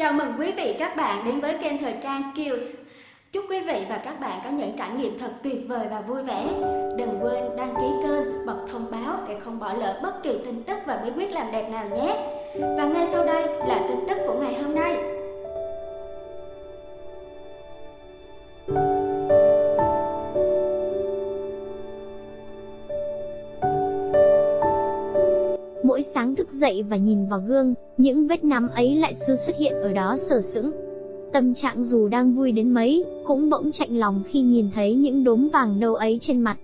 Chào mừng quý vị các bạn đến với kênh thời trang Cute. Chúc quý vị và các bạn có những trải nghiệm thật tuyệt vời và vui vẻ. Đừng quên đăng ký kênh, bật thông báo để không bỏ lỡ bất kỳ tin tức và bí quyết làm đẹp nào nhé. Và ngay sau đây là tin tức của ngày hôm nay. Mỗi sáng thức dậy và nhìn vào gương, những vết nám ấy lại sư xuất hiện ở đó sờ sững. Tâm trạng dù đang vui đến mấy, cũng bỗng chạnh lòng khi nhìn thấy những đốm vàng nâu ấy trên mặt.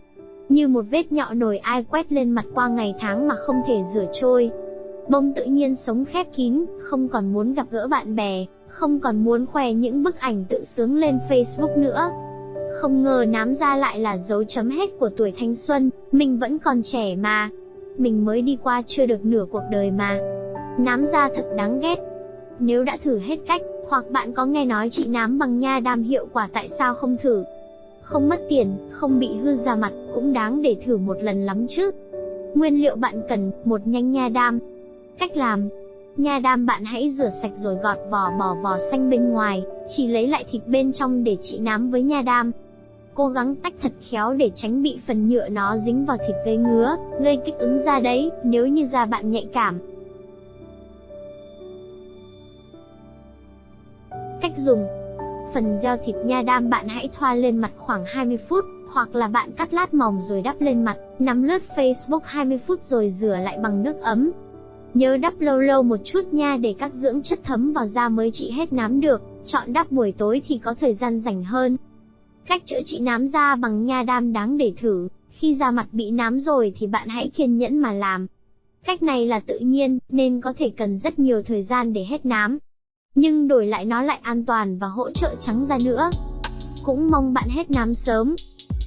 Như một vết nhọ nổi ai quét lên mặt qua ngày tháng mà không thể rửa trôi. Bông tự nhiên sống khép kín, không còn muốn gặp gỡ bạn bè, không còn muốn khoe những bức ảnh tự sướng lên Facebook nữa. Không ngờ nám ra lại là dấu chấm hết của tuổi thanh xuân, mình vẫn còn trẻ mà, mình mới đi qua chưa được nửa cuộc đời mà. Nám da thật đáng ghét. Nếu đã thử hết cách, hoặc bạn có nghe nói trị nám bằng nha đam hiệu quả tại sao không thử? Không mất tiền, không bị hư da mặt, cũng đáng để thử một lần lắm chứ. Nguyên liệu bạn cần, một nhanh nha đam. Cách làm, Nha đam bạn hãy rửa sạch rồi gọt vỏ bỏ vỏ xanh bên ngoài, chỉ lấy lại thịt bên trong để trị nám với nha đam. Cố gắng tách thật khéo để tránh bị phần nhựa nó dính vào thịt gây ngứa, gây kích ứng da đấy, nếu như da bạn nhạy cảm. Cách dùng Phần gieo thịt nha đam bạn hãy thoa lên mặt khoảng 20 phút, hoặc là bạn cắt lát mỏng rồi đắp lên mặt, nắm lướt Facebook 20 phút rồi rửa lại bằng nước ấm. Nhớ đắp lâu lâu một chút nha để các dưỡng chất thấm vào da mới trị hết nám được, chọn đắp buổi tối thì có thời gian rảnh hơn. Cách chữa trị nám da bằng nha đam đáng để thử, khi da mặt bị nám rồi thì bạn hãy kiên nhẫn mà làm. Cách này là tự nhiên, nên có thể cần rất nhiều thời gian để hết nám. Nhưng đổi lại nó lại an toàn và hỗ trợ trắng da nữa. Cũng mong bạn hết nám sớm.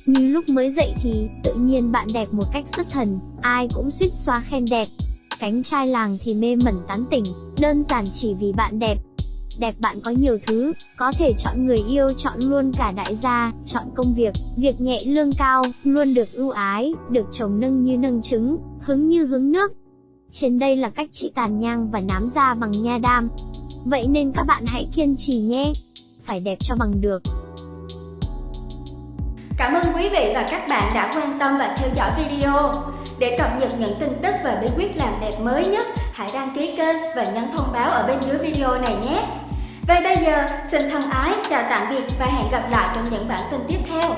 Như lúc mới dậy thì, tự nhiên bạn đẹp một cách xuất thần, ai cũng suýt xoa khen đẹp. Cánh trai làng thì mê mẩn tán tỉnh, đơn giản chỉ vì bạn đẹp, đẹp bạn có nhiều thứ, có thể chọn người yêu, chọn luôn cả đại gia, chọn công việc, việc nhẹ lương cao, luôn được ưu ái, được chồng nâng như nâng trứng, hứng như hứng nước. Trên đây là cách trị tàn nhang và nám da bằng nha đam. Vậy nên các bạn hãy kiên trì nhé, phải đẹp cho bằng được. Cảm ơn quý vị và các bạn đã quan tâm và theo dõi video. Để cập nhật những tin tức và bí quyết làm đẹp mới nhất, hãy đăng ký kênh và nhấn thông báo ở bên dưới video này nhé. Vậy bây giờ, xin thân ái, chào tạm biệt và hẹn gặp lại trong những bản tin tiếp theo.